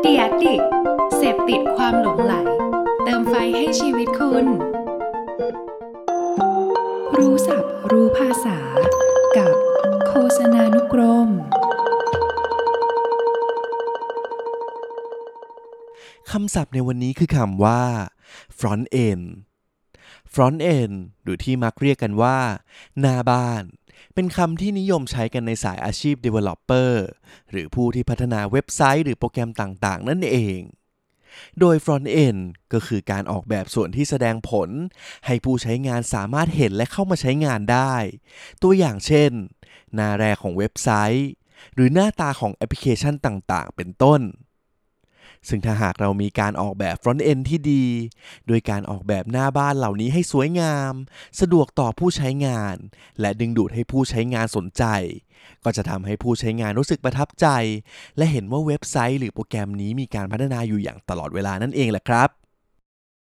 เดียดิกเสพติดความหลงไหล เติมไฟให้ชีวิตคุณ รู้ศัพท์รู้ภาษา กับโฆษณานุกรม คำศัพท์ในวันนี้คือคำว่า front end front end หรือที่มักเรียกกันว่า หน้าบ้าน เป็นคำที่นิยมใช้กันในสายอาชีพ developer หรือผู้ที่พัฒนาเว็บไซต์หรือโปรแกรมต่างๆ นั่นเอง โดย front end ก็คือการออกแบบส่วนที่แสดงผล ให้ผู้ใช้งานสามารถเห็นและเข้ามาใช้งานได้ ตัวอย่างเช่น หน้าแรกของเว็บไซต์ หรือหน้าตาของแอปพลิเคชันต่างๆ เป็นต้น ซึ่งถ้าหากเรามีการออกแบบ front end ที่ดี โดยการออกแบบหน้าบ้านเหล่านี้ให้สวยงาม สะดวกต่อผู้ใช้งาน และดึงดูดให้ผู้ใช้งานสนใจ ก็จะทำให้ผู้ใช้งานรู้สึกประทับใจ และเห็นว่าเว็บไซต์หรือโปรแกรมนี้มีการพัฒนาอยู่อย่างตลอดเวลานั่นเองแหละครับ